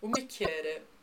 Uma que era